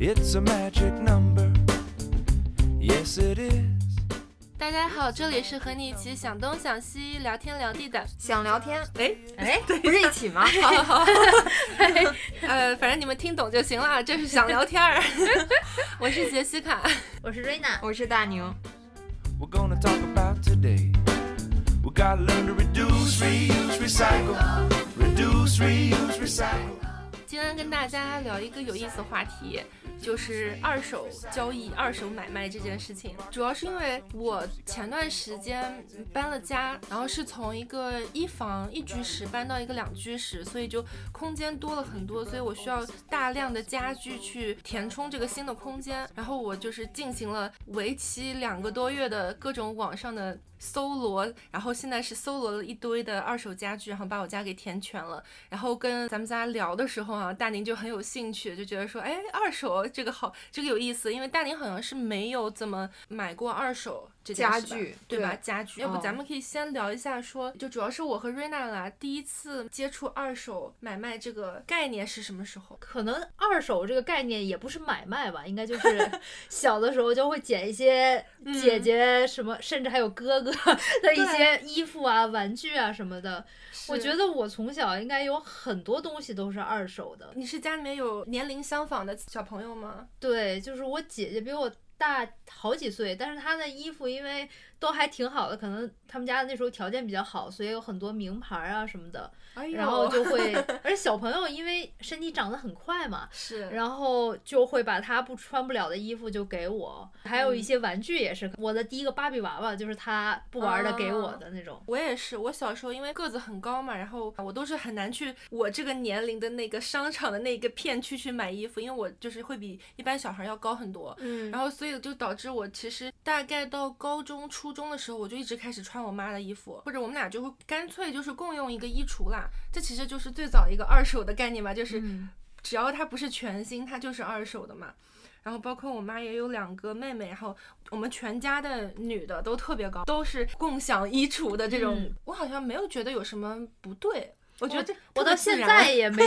It's a magic number. Yes, it is. 大家好，这里是和你一起想东想西、聊天聊地的。想聊天，哎，哎，不是一起吗？好好好，呃，反正你们听懂就行了。这是想聊天儿，我是杰西卡。我是瑞娜，我是大牛。We're gonna talk about today. We gotta learn to reduce, reuse, recycle. Reduce, reuse, recycle. 今天跟大家聊一个有意思的话题，就是二手交易、二手买卖这件事情。主要是因为我前段时间搬了家，然后是从一个一房一居室搬到一个两居室，所以就空间多了很多，所以我需要大量的家具去填充这个新的空间。然后我就是进行了为期两个多月的各种网上的搜罗，然后现在是搜罗了一堆的二手家具，然后把我家给填全了。然后跟咱们家聊的时候啊，大宁就很有兴趣，就觉得说，哎，二手这个好，这个有意思，因为大宁好像是没有怎么买过二手家具对吧？家具，要不哦咱们可以先聊一下说，就主要是我和瑞娜啦第一次接触二手买卖这个概念是什么时候？可能二手这个概念也不是买卖吧，应该就是 小的时候就会捡一些姐姐什么，甚至还有哥哥 的一些衣服啊、玩具啊什么的。我觉得得我从小应该有很多东西都是二手的。你是家里面有年龄相仿的小朋友吗？对，就是我姐姐比我大好几岁，但是他的衣服因为都还挺好的，可能他们家那时候条件比较好，所以有很多名牌啊什么的。哎呦，然后就会，而且小朋友因为身体长得很快嘛，是然后就会把他不穿不了的衣服就给我，还有一些玩具也是，我的第一个芭比娃娃就是他不玩的给我的那种。我也是，我小时候因为个子很高嘛，然后我都是很难去我这个年龄的那个商场的那个片区去买衣服，因为我就是会比一般小孩要高很多。嗯然后，所以就导致我其实大概到高中、初中的时候，我就一直开始穿我妈的衣服，或者我们俩就会干脆就是共用一个衣橱啦。这其实就是最早一个二手的概念吧，就是嗯只要它不是全新，它就是二手的嘛。然后包括我妈也有两个妹妹，然后我们全家的女的都特别高，都是共享衣橱的这种，嗯我好像没有觉得有什么不对。我觉得这我到现在也 没，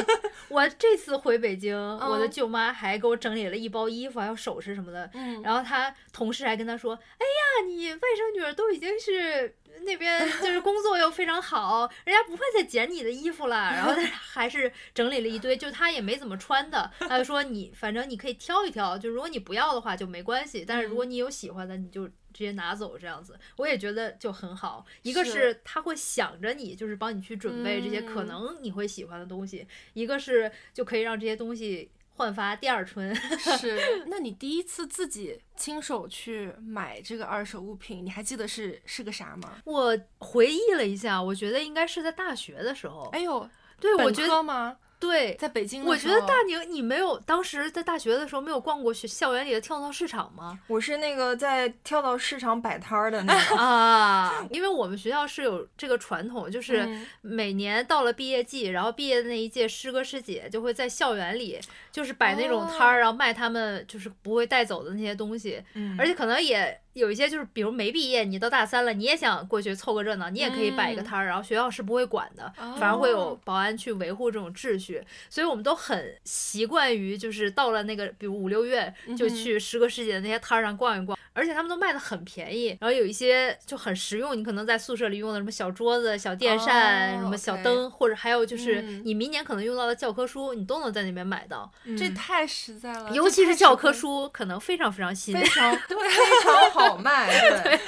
我这次回北京，我的嗯舅妈还给我整理了一包衣服，还有首饰什么的。嗯，然后她同事还跟她说：“哎呀，你外甥女儿都已经是那边 就是工作又非常好，人家不会再捡你的衣服了。”然后她 还是整理了一堆，就她也没怎么穿的。她就说：“你反正你可以挑一挑，就如果你不要的话就没关系，但是如果你有喜欢的，你就。”直接拿走这样子，我也觉得就很好。一个是是他会想着你，就是帮你去准备这些可嗯能你会喜欢的东西；一个是就可以让这些东西焕发第二春。是。那你第一次自己亲手去买这个二手物品，你还记得是是个啥吗？我回忆了一下，我觉得应该是在大学的时候。哎呦，对，我本觉得科吗？对，在北京我，觉得大宁，你没有当时在大学的时候没有逛过学校园里的跳蚤市场吗？我是那个在跳蚤市场摆摊儿的那个。啊，因为我们学校是有这个传统，就是嗯每年到了毕业季，然后毕业的那一届师哥师姐就会在校园里，就是摆那种摊儿，然后卖他们就是不会带走的那些东西，嗯而且可能也有一些就是，比如没毕业，你到大三了，你也想过去凑个热闹，你也可以摆一个嗯。摊儿，然后学校是不会管的，哦反而会有保安去维护这种秩序，所以我们都很习惯于就是到了那个比如五六月就去师哥师姐的那些摊儿上逛一逛，而且他们都卖的很便宜，然后有一些就很实用，你可能在宿舍里用的什么小桌子、小电扇、哦什么小灯，或者还有就是嗯你明年可能用到的教科书，你都能在那边买到，嗯这太实在了，尤其是教科书，可能非常非常新非。常 对，非常好卖，对。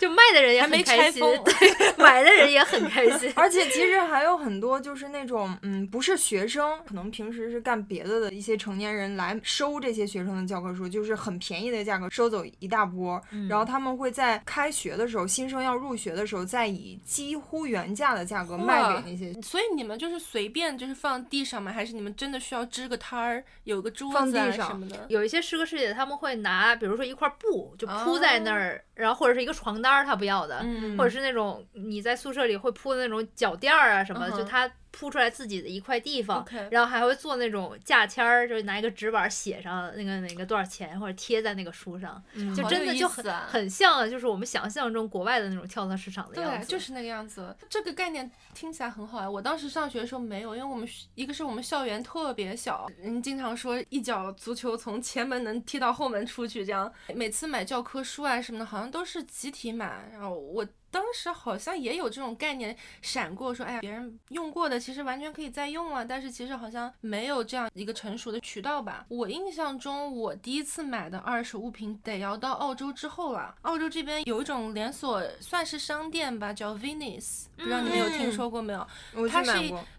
就卖的人也很开心，对，买的人也很开心。而且其实还有很多就是那种嗯，不是学生，可能平时是干别的的一些成年人来收这些学生的教科书，就是很便宜的价格收走一大波，然后他们会在开学的时候，新生要入学的时候，再以几乎原价的价格卖给那些所以你们就是随便就是放地上吗？还是你们真的需要支个摊儿，有个桌子啊放地上什么的？有一些师哥师姐他们会拿，比如说一块布就铺在那儿，然后或者是一个床单儿他不要的，嗯。或者是那种你在宿舍里会铺的那种脚垫儿啊什么的，嗯就他铺出来自己的一块地方然后还会做那种价签儿，就是拿一个纸板写上那个哪个多少钱，或者贴在那个书上，就真的就很、啊很像，就是我们想象中国外的那种跳蚤市场的样子对，子。就是那个样子。这个概念听起来很好啊！我当时上学的时候没有，因为我们一个是我们校园特别小，人经常说一脚足球从前门能踢到后门出去，这样每次买教科书啊什么的，好像都是集体买。然后我当时好像也有这种概念闪过，说哎呀，别人用过的其实完全可以再用啊，但是其实好像没有这样一个成熟的渠道吧。我印象中，我第一次买的二手物品得要到澳洲之后了。澳洲这边有一种连锁算是商店吧，叫 Venus，不知道你们有听说过没有？它是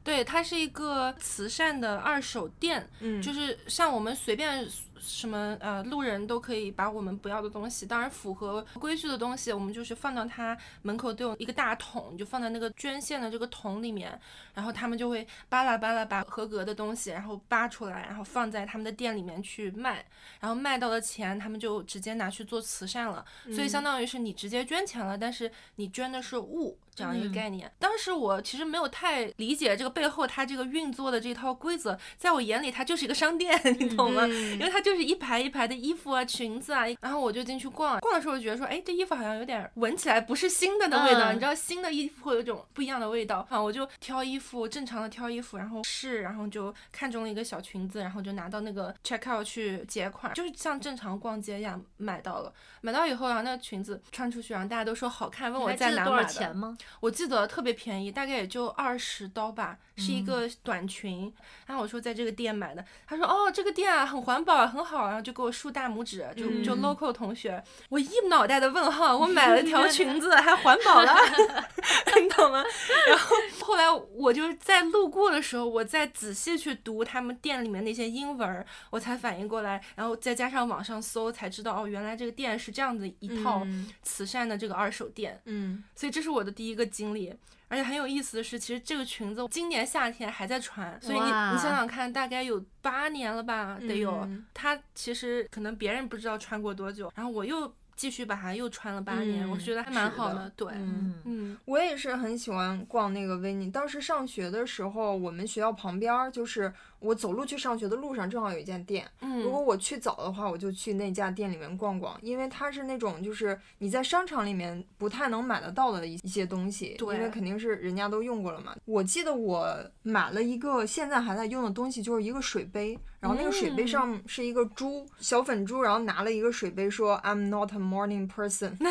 对，它是一个慈善的二手店，嗯，就是像我们随便什么呃路人都可以把我们不要的东西，当然符合规矩的东西，我们就是放到他门口都有一个大桶，就放在那个捐献的这个桶里面，然后他们就会巴拉巴拉把合格的东西然后扒出来，然后放在他们的店里面去卖，然后卖到的钱他们就直接拿去做慈善了，所以相当于是你直接捐钱了，但是你捐的是物。这样一个嗯概念，当时我其实没有太理解这个背后它这个运作的这套规则，在我眼里它就是一个商店，你懂吗？因为它就是一排一排的衣服啊、裙子啊，然后我就进去逛，逛的时候我觉得说，哎，这衣服好像有点闻起来不是新的的味道，嗯你知道新的衣服会有一种不一样的味道啊，我就挑衣服，正常的挑衣服，然后试，然后就看中了一个小裙子，然后就拿到那个 check out 去结款，就是像正常逛街一样买到了，买到以后然后那个裙子穿出去，然后大家都说好看，问我在哪买的。钱吗？我记得特别便宜，大概也就二十刀吧，是一个短裙。然后我说在这个店买的，他说哦这个店啊很环保很好，然后就给我竖大拇指，就就嗯 local 同学，我一脑袋的问号，我买了条 裙子还环保了，你懂吗？然后后来我就在路过的时候，我再仔细去读他们店里面那些英文儿，我才反应过来，然后再加上网上搜才知道哦原来这个店是这样子一套嗯慈善的这个二手店。嗯所以这是我的第一个经历。而且很有意思的是，其实这个裙子今年夏天还在穿，所以你你想想看，大概有八年了吧，得有。嗯它其实可能别人不知道穿过多久，然后我又继续把它又穿了八年，嗯我觉得还蛮好的。对，嗯嗯我也是很喜欢逛那个维尼。当时上学的时候，我们学校旁边儿就是我走路去上学的路上，正好有一家店。如果嗯，我去早的话，我就去那家店里面逛逛，因为它是那种就是你在商场里面不太能买得到的一一些东西，因为肯定是人家都用过了嘛。我记得我买了一个现在还在用的东西，就是一个水杯，然后那个水杯嗯上是一个猪，小粉猪，然后拿了一个水杯说 I'm not a morning person，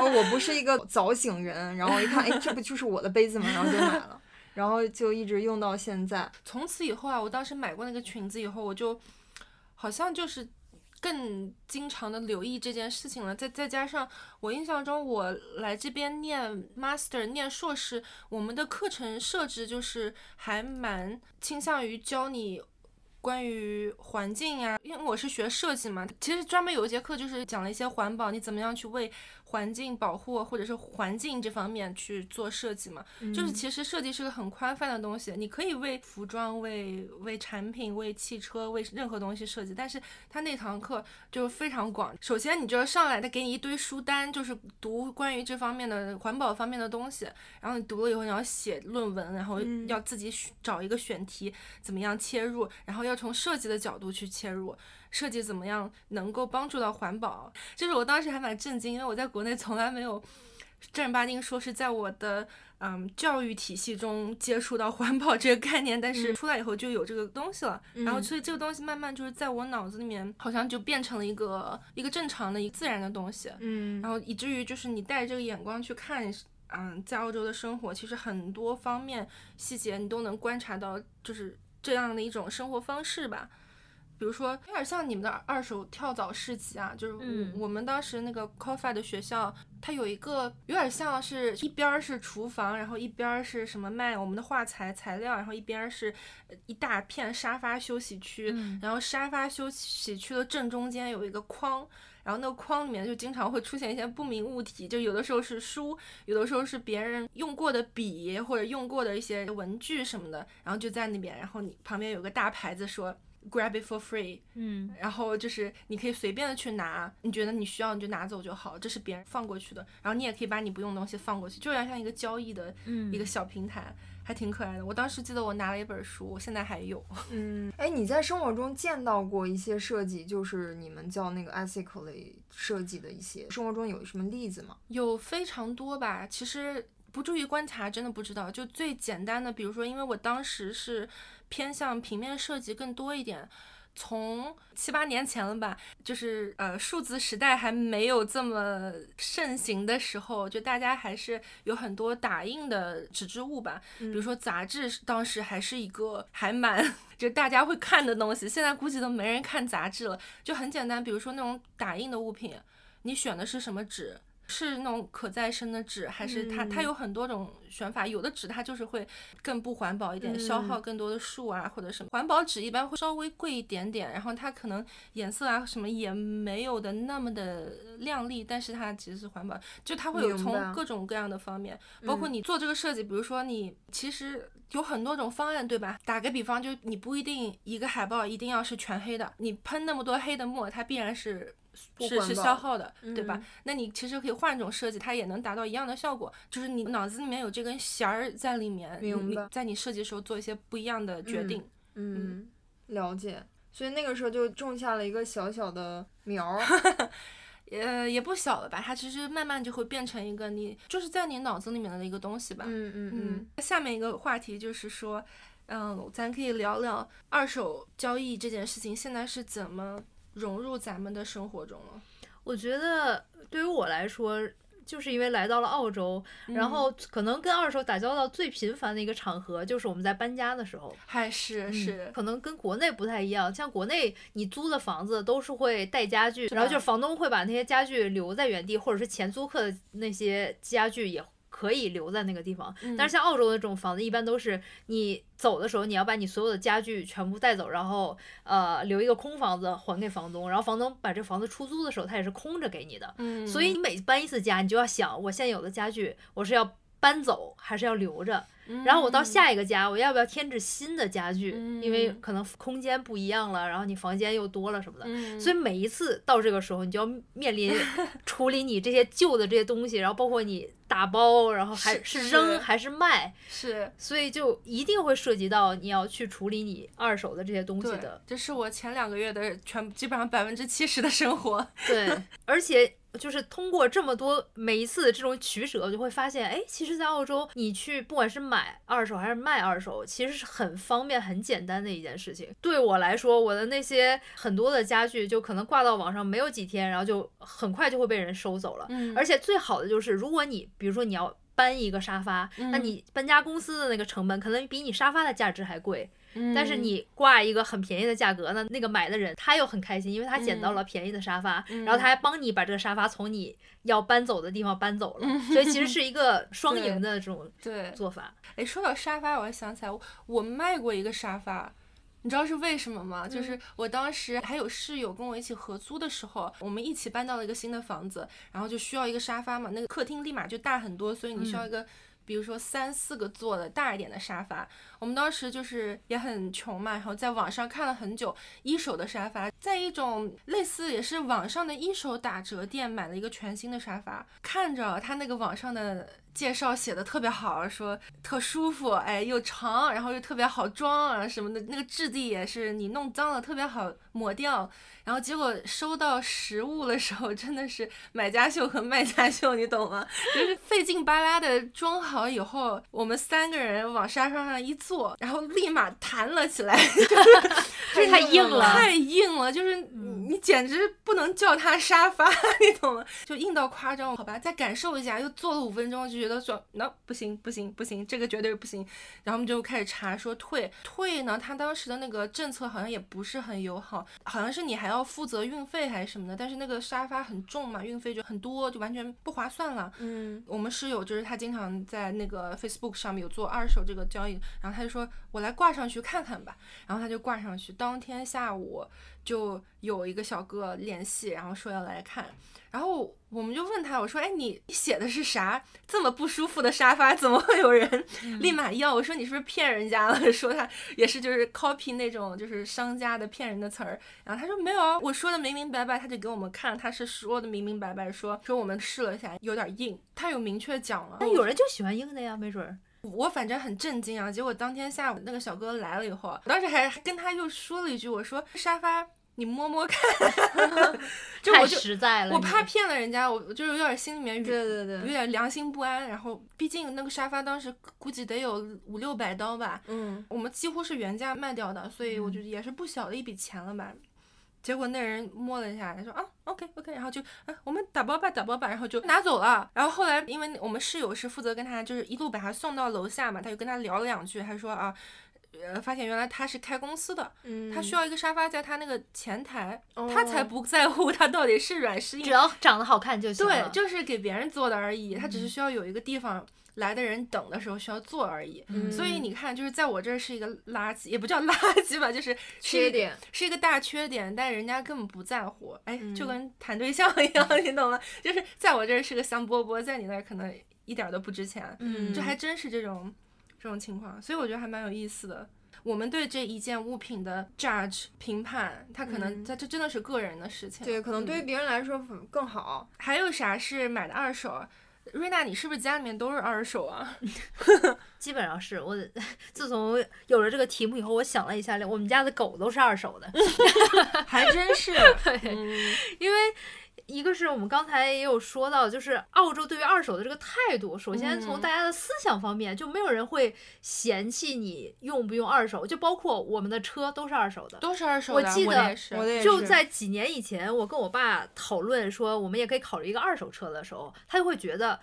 哦我不是一个早醒人，然后一看，哎，这不就是我的杯子吗？然后就买了。然后就一直用到现在，从此以后啊，我当时买过那个裙子以后，我就好像就是更经常的留意这件事情了。再再加上我印象中，我来这边念 master 念硕士，我们的课程设置就是还蛮倾向于教你。关于环境啊，因为我是学设计嘛，其实专门有一节课就是讲了一些环保，你怎么样去为环境保护或者是环境这方面去做设计嘛。就是其实设计是个很宽泛的东西，你可以为服装、为为产品、为汽车、为任何东西设计，但是它那堂课就非常广。首先，你就要上来，他给你一堆书单，就是读关于这方面的环保方面的东西，然后你读了以后，你要写论文，然后嗯要自己选找一个选题，怎么样切入，然后要从设计的角度去切入。设计怎么样能够帮助到环保？就是我当时还蛮震惊，因为我在国内从来没有正儿八经说是在我的嗯教育体系中接触到环保这个概念，但是出来以后就有这个东西了。然后所以这个东西慢慢就是在我脑子里面，好像就变成了一个一个正常的、一个自然的东西。嗯然后以至于就是你带着这个眼光去看，嗯，在澳洲的生活，其实很多方面细节你都能观察到，就是这样的一种生活方式吧。比如说，有点像你们的二手跳蚤市集啊，就是我、嗯。我们当时那个 COFA 的学校，它有一个有点像是一边儿是厨房，然后一边儿是什么卖我们的画材材料，然后一边儿是呃一大片沙发休息区，嗯。然后沙发休息区的正中间有一个框，然后那个框里面就经常会出现一些不明物体，就有的时候是书，有的时候是别人用过的笔或者用过的一些文具什么的，然后就在那边，然后你旁边有个大牌子说 grab it for free，嗯然后就是你可以随便的去拿，你觉得你需要你就拿走就好，这是别人放过去的，然后你也可以把你不用的东西放过去，就有点像一个交易的嗯一个小平台。还挺可爱的。我当时记得我拿了一本书，我现在还有。嗯，哎，你在生活中见到过一些设计，就是你们叫那个 ethically 设计的一些，生活中有什么例子吗？有非常多吧，其实不注意观察，真的不知道。就最简单的，比如说，因为我当时是偏向平面设计更多一点。从七八年前了吧，就是呃数字时代还没有这么盛行的时候，就大家还是有很多打印的纸质物吧，比如说杂志，当时还是一个还蛮就大家会看的东西，现在估计都没人看杂志了，就很简单，比如说那种打印的物品，你选的是什么纸？是那种可再生的纸，还是它它有很多种选法？有的纸它就是会更不环保一点，消耗更多的树啊或者什么。环保纸一般会稍微贵一点点，然后它可能颜色啊什么也没有的那么的亮丽，但是它其实是环保。就它会有从各种各样的方面，包括你做这个设计，比如说你其实有很多种方案，对吧？打个比方，就你不一定一个海报一定要是全黑的，你喷那么多黑的墨，它必然是。是是消耗的，对吧？那你其实可以换一种设计，它也能达到一样的效果。就是你脑子里面有这根弦儿在里面，你在你设计时候做一些不一样的决定。嗯，了解。所以那个时候就种下了一个小小的苗，呃，也不小了吧？它其实慢慢就会变成一个你就是在你脑子里面的一个东西吧。嗯嗯嗯。下面一个话题就是说，嗯，咱可以聊聊二手交易这件事情现在是怎么。融入咱们的生活中了。我觉得对于我来说，就是因为来到了澳洲，然后可能跟二手打交道最频繁的一个场合，就是我们在搬家的时候。还是是，可能跟国内不太一样。像国内你租的房子都是会带家具，然后就是房东会把那些家具留在原地，或者是前租客的那些家具也。可以留在那个地方，但是像澳洲的这种房子，一般都是你走的时候，你要把你所有的家具全部带走，然后呃留一个空房子还给房东，然后房东把这房子出租的时候，他也是空着给你的。嗯，所以你每搬一次家，你就要想，我现有的家具我是要搬走还是要留着？然后我到下一个家，我要不要添置新的家具？因为可能空间不一样了，然后你房间又多了什么的。所以每一次到这个时候，你就要面临 处理你这些旧的这些东西，然后包括你打包，然后还是扔还是卖。是，所以就一定会涉及到你要去处理你二手的这些东西的。这是我前两个月的全基本上百分之七十的生活。对，而且。就是通过这么多每一次的这种取舍，就会发现，哎，其实，在澳洲，你去不管是买二手还是卖二手，其实是很方便、很简单的一件事情。对我来说，我的那些很多的家具，就可能挂到网上没有几天，然后就很快就会被人收走了。嗯，而且最好的就是，如果你比如说你要搬一个沙发，那你搬家公司的那个成本可能比你沙发的价值还贵。但是你挂一个很便宜的价格，呢那个买的人他又很开心，因为他捡到了便宜的沙发，然后他还帮你把这个沙发从你要搬走的地方搬走了，所以其实 是一个双赢的这种对做法。哎，说到沙发，我还想起来，我卖过一个沙发，你知道是为什么吗？就是我当时还有室友跟我一起合租的时候，我们一起搬到了一个新的房子，然后就需要一个沙发嘛，那个客厅立马就大很多，所以你需要一个。比如说三四个座的大一点的沙发，我们当时就是也很穷嘛，然后在网上看了很久一手的沙发，在一种类似也是网上的一手打折店买了一个全新的沙发，看着他那个网上的介绍写的特别好，说特舒服，哎又长，然后又特别好装啊什么的，那个质地也是你弄脏了特别好抹掉。然后结果收到实物的时候，真的是买家秀和卖家秀，你懂吗？就是费劲巴拉的装好以后，我们三个人往沙发上一坐，然后立马弹了起来，就是太硬了，太硬了，就是你简直不能叫它沙发，你懂吗？就硬到夸张，好吧？再感受一下，又坐了五分钟，就觉得说那不行不行不行，这个绝对不行。然后我们就开始查说退退呢，他当时的那个政策好像也不是很友好，好像是你还。要负责运费还是什么的，但是那个沙发很重嘛，运费就很多，就完全不划算了。嗯，我们室友就是他经常在那个 Facebook 上面有做二手这个交易，然后他就说我来挂上去看看吧，然后他就挂上去，当天下午就有一个小哥联系，然后说要来看。然后我们就问他，我说：“哎，你你写的是啥？这么不舒服的沙发，怎么会有人立马要？”我说：“你是不是骗人家了？” 说他也是就是 copy 那种就是商家的骗人的词儿。然后他说：“没有啊，我说的明明白白。”他就给我们看，他是说的明明白白，说说我们试了一下，有点硬。他有明确讲了。那有人就喜欢硬的呀，没准儿。我反正很震惊啊。结果当天下午那个小哥来了以后，我当时还跟他又说了一句，我说沙发你摸摸看 就太我就实在了，我怕骗了人家，我就是有点心里面对对对，有点良心不安。然后毕竟那个沙发当时估计得有五六百刀吧，嗯，我们几乎是原价卖掉的，所以我觉得也是不小的一笔钱了吧。结果那人摸了一下，他说啊，OK OK，然后就啊，我们打包吧，打包吧，然后就拿走了。然后后来，因为我们室友是负责跟他，就是一路把他送到楼下嘛，他就跟他聊了两句，他说啊，呃，发现原来他是开公司的，嗯他需要一个沙发在他那个前台，哦他才不在乎他到底是软是硬只，要长得好看就行对。，就是给别人做的而已，他只是需要有一个地方。来的人等的时候需要做而已，嗯所以你看，就是在我这儿是一个垃圾，也不叫 垃圾吧，就是是缺点，是一个大缺点，但人家根本不在乎。哎，就嗯跟谈对象一样，你懂吗？就是在我这儿是个香饽饽，在你那儿可能一点儿都不值钱。嗯这还真是这种这种情况，所以我觉得还蛮有意思的。我们对这一件物品的 judge 评判，它可能嗯它这真的是个人的事情。对，可能对于嗯别人来说更好。还有啥是买的二手？瑞娜，你是不是家里面都是二手啊？基本上是我 自从有了这个题目以后，我想了一下，我们家的狗都是二手的，还真是，嗯因为。一个是我们刚才也有说到，就是澳洲对于二手的这个态度，首先从嗯。大家的思想方面，就没有人会嫌弃你用不用二手，就包括我们的车都是二手的，都是二手的，我记得就在几年以前，我跟我爸讨论说，我们也可以考虑一个二手车的时候，他就会觉得，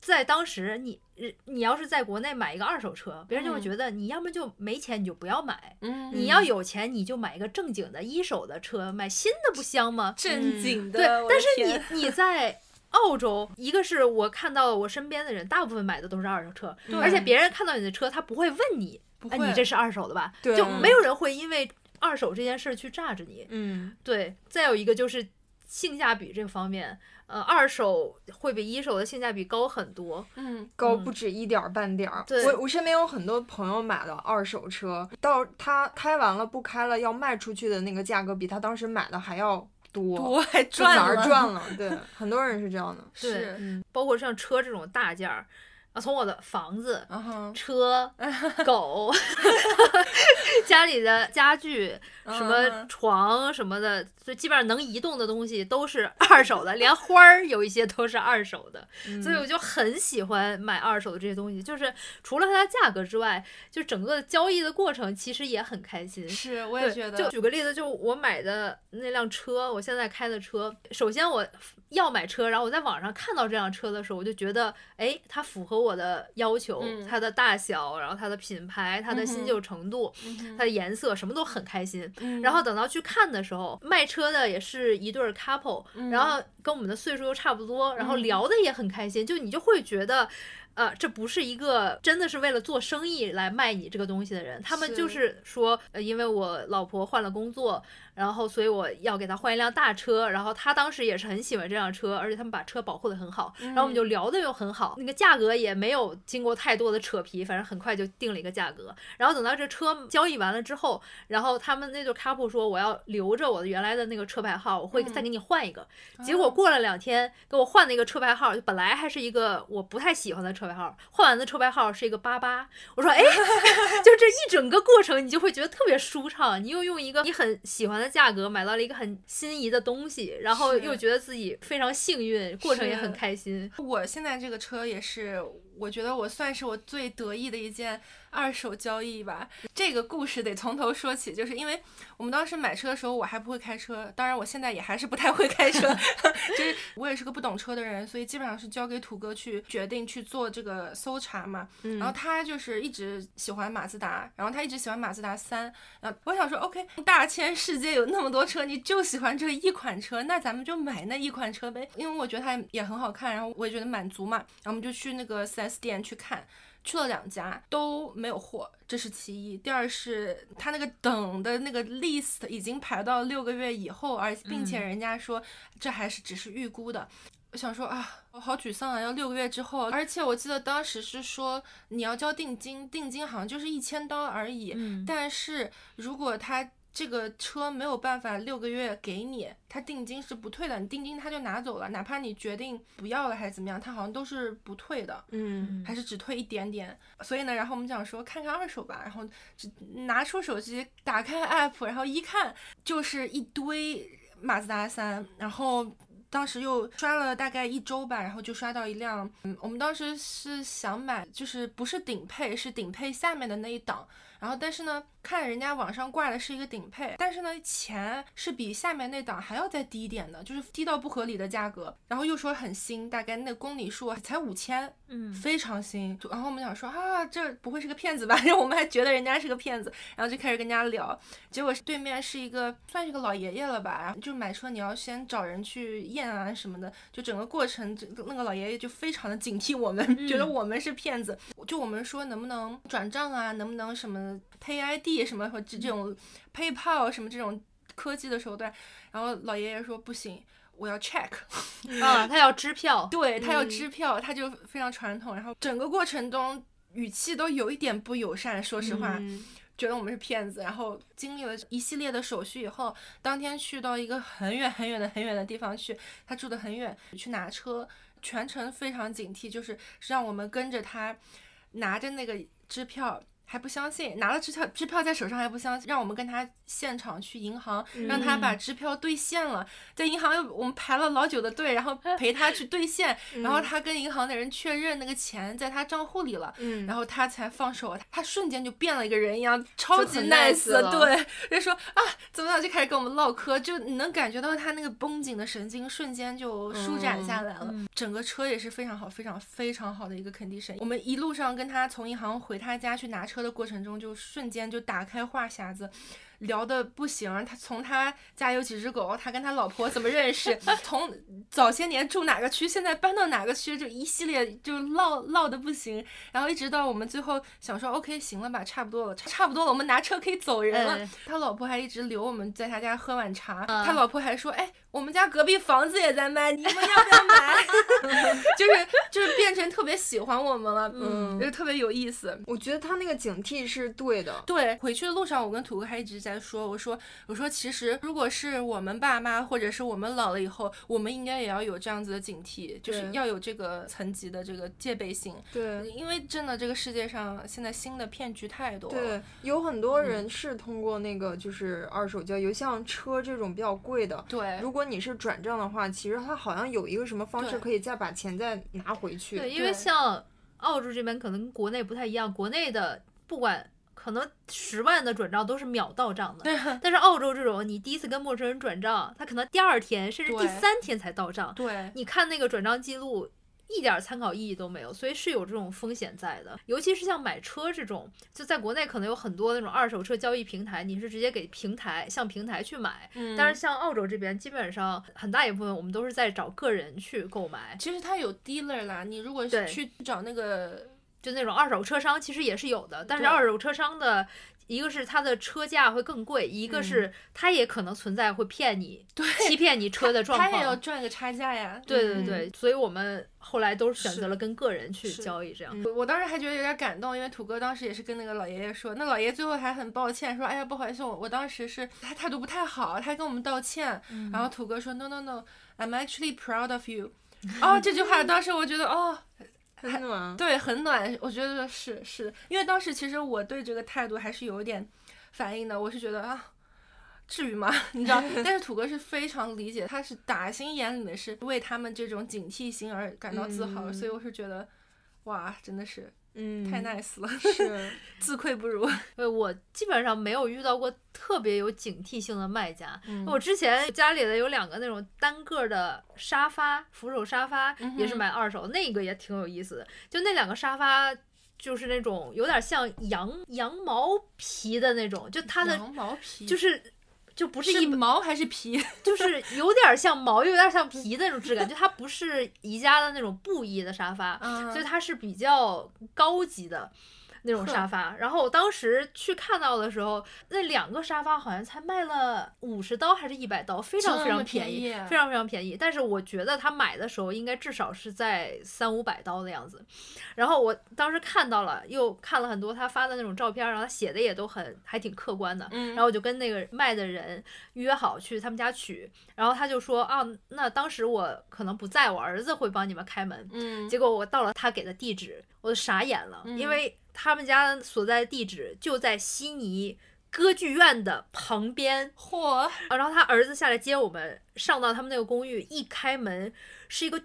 在当时你你要是在国内买一个二手车，别人就会嗯觉得你要么就没钱你就不要买，嗯，你要有钱你就买一个正经的一手的车，买新的不香吗？正经的，对，但是你你在。澳洲，一个是我看到我身边的人，大部分买的都是二手车，而且别人看到你的车，他不会问你，哎，你这是二手的吧？对就没有人会因为二手这件事去榨着你。嗯，对，再有一个就是性价比这个方面，呃，二手会比一手的性价比高很多。嗯，嗯高不止一点儿半点儿。对我我身边有很多朋友买的二手车，到他开完了不开了要卖出去的那个价格，比他当时买的还要多，多还赚了，而赚了。对，很多人是这样的。是，嗯，包括像车这种大件儿，啊，从我的房子、车、狗 家里的家具、什么嗯床什么的，就基本上能移动的东西都是二手的，连花儿有一些都是二手的。所以我就很喜欢买二手的这些东西，就是除了它的价格之外，就整个交易的过程其实也很开心。是，我也对觉得，就举个例子，就我买的那辆车，我现在开的车，首先我要买车，然后我在网上看到这辆车的时候，我就觉得，哎，它符合我的要求，嗯。它的大小，然后它的品牌，它的新旧程度，嗯它的颜色，什么都很开心。嗯。然后等到去看的时候，卖车的也是一对儿 couple，、嗯。然后跟我们的岁数又差不多，然后嗯。聊的也很开心，就你就会觉得。呃，这不是一个真的是为了做生意来卖你这个东西的人，他们就是。说，呃，因为我老婆换了工作，然后所以我要给她换一辆大车，然后她当时也是很喜欢这辆车，而且他们把车保护的很好，然后我们就聊的又很好，那个价格也没有经过太多的扯皮，反正很快就定了一个价格。然后等到这车交易完了之后，然后他们那对 couple 说我要留着我的原来的那个车牌号，我会再给你换一个。结果过了两天给我换了一个车牌号，就本来还是一个我不太喜欢的车牌号，换完的车牌号是一个八八。我说哎，就这一整个过程，你就会觉得特别舒畅。你又用一个你很喜欢的价格买到了一个很心仪的东西，然后又觉得自己非常幸运，过程也很开心。我现在这个车也是，我觉得我算是我最得意的一件二手交易吧。这个故事得从头说起，就是因为我们当时买车的时候，我还不会开车，当然我现在也还是不太会开车，就是我也是个不懂车的人，所以基本上是交给土哥去决定去做这个搜查嘛。嗯然后他就是一直喜欢马自达，然后他一直喜欢马自达三，然后我想说，OK，大千世界有那么多车，你就喜欢这一款车，那咱们就买那一款车呗，因为我觉得它也很好看，然后我也觉得满足嘛，然后我们就去那个 4S 店去看。去了两家都没有货，这是其一。第二是他那个等的那个 list 已经排到六个月以后，而并且人家说这还是只是预估的。我想说啊，我好沮丧啊！要六个月之后，而且我记得当时是说你要交定金，定金好像就是一千刀而已。嗯但是如果他这个车没有办法六个月给你，他定金是不退的，你定金他就拿走了，哪怕你决定不要了还是怎么样，他好像都是不退的，嗯还是只退一点点。所以呢，然后我们讲说看看二手吧，然后只拿出手机打开 app，然后一看就是一堆马自达三，然后。当时又刷了大概一周吧，然后就刷到一辆，嗯，我们当时是想买，就是不是顶配，是顶配下面的那一档，然后但是呢，看人家网上挂的是一个顶配，但是呢，钱是比下面那档还要再低一点的，就是低到不合理的价格，然后又说很新，大概那个公里数才五千，嗯非常新。然后我们想说啊，这不会是个骗子吧？然 后我们还觉得人家是个骗子，然后就开始跟人家聊，结果对面是一个算是个老爷爷了吧，然后就买车你要先找人去验啊什么的，就整个过程，这那个老爷爷就非常的警惕我们，觉得我们是骗子，就我们说能不能转账啊，能不能什么 Pay ID 什么或这这种 PayPal 什么这种科技的手段，然后老爷爷说不行。我要 check，啊，他要支票，对他要嗯支票，他就非常传统，然后整个过程中语气都有一点不友善，说实话，嗯觉得我们是骗子。然后经历了一系列的手续以后，当天去到一个很远很远的很远的地方去，他住的很远，去拿车，全程非常警惕，就是让我们跟着他，拿着那个支票。还不相信，拿了支票，支票在手上还不相信，让我们跟他现场去银行，让他把支票兑现了。在银行又我们排了老久的队，然后陪他去兑现，然后他跟银行的人确认那个钱在他账户里了，嗯，然后他才放手，他瞬间就变了一个人一样，超级了。对，就说啊怎么样，就开始跟我们唠嗑，就你能感觉到他那个绷紧的神经瞬间就舒展下来了，整个车也是非常好，非常非常好的一个 condition。我们一路上跟他从银行回他家去拿车的过程中，就瞬间就打开话匣子。聊的不行，他从他家有几只狗，他跟他老婆怎么认识，从早些年住哪个区，现在搬到哪个区，就一系列就唠唠的不行，然后一直到我们最后想说 OK 行了吧，差不多了，差不多了，我们拿车可以走人了。哎他老婆还一直留我们在他家喝晚茶，嗯他老婆还说，哎，我们家隔壁房子也在卖，你们要不要买？就是就是变成特别喜欢我们了，嗯就特别有意思。我觉得他那个警惕是对的。对，回去的路上，我跟土哥还一直在说，我说，我说，其实如果是我们爸妈，或者是我们老了以后，我们应该也要有这样子的警惕，就是要有这个层级的这个戒备心，对因为真的这个世界上现在新的骗局太多了。对，有很多人是通过那个就是二手交易，像车这种比较贵的。对如果你是转账的话，其实它好像有一个什么方式可以再把钱再拿回去。对，因为像澳洲这边可能跟国内不太一样，国内的不管可能十万的转账都是秒到账的，但是澳洲这种你第一次跟陌生人转账，他可能第二天甚至第三天才到账，对你看那个转账记录。一点参考意义都没有，所以是有这种风险在的。尤其是像买车这种，就在国内可能有很多那种二手车交易平台，你是直接给平台向平台去买。嗯但是像澳洲这边，基本上很大一部分我们都是在找个人去购买。其实它有 dealer 啦，你如果是去找那个，就那种二手车商其实也是有的，但是二手车商的一个是它的车价会更贵，一个是它也可能存在会骗你、对，欺骗你车的状况他也要。赚个差价呀。嗯对对对，所以我们后来都选择了跟个人去交易，这样。我我当时还觉得有点感动，因为土哥当时也是跟那个老爷爷说，那老爷爷最后还很抱歉说，哎呀不好意思，我我当时是他态度不太好，他跟我们道歉。嗯然后土哥说 no no no，I'm actually proud of you。哦，这句话当时我觉得哦，很暖。对，很暖，我觉得是是，因为当时其实我对这个态度还是有一点反应的，我是觉得啊。至于吗？你知道，但是土哥是非常理解，他是打心眼里面是为他们这种警惕心而感到自豪，嗯所以我是觉得，哇，真的是嗯，太 nice 了，是。自愧不如。呃，我基本上没有遇到过特别有警惕性的卖家。嗯我之前家里的有两个那种单个儿的沙发，扶手沙发，也是买二手，那个也挺有意思的。就那两个沙发。就是那种有点像羊羊毛皮的那种，就它的羊毛皮就是就不是一是毛还是皮？就是有点像毛，又有点像皮的那种质感，就它不是宜家的那种布艺的沙发，啊所以它是比较高级的。那种沙发。然后我当时去看到的时候，那两个沙发好像才卖了五十刀还是一百刀，非常非常便宜，便宜非常非常便宜。但是我觉得他买的时候应该至少是在三五百刀的样子。然后我当时看到了，又看了很多他发的那种照片，然后他写的也都很还挺客观的。嗯然后我就跟那个卖的人约好去他们家取，然后他就说啊，那当时我可能不在，我儿子会帮你们开门。嗯，结果我到了他给的地址，我就傻眼了，嗯因为他们家所在的地址就在悉尼歌剧院的旁边。嚯，啊然后他儿子下来接我们，上到他们那个公寓，一开门是一个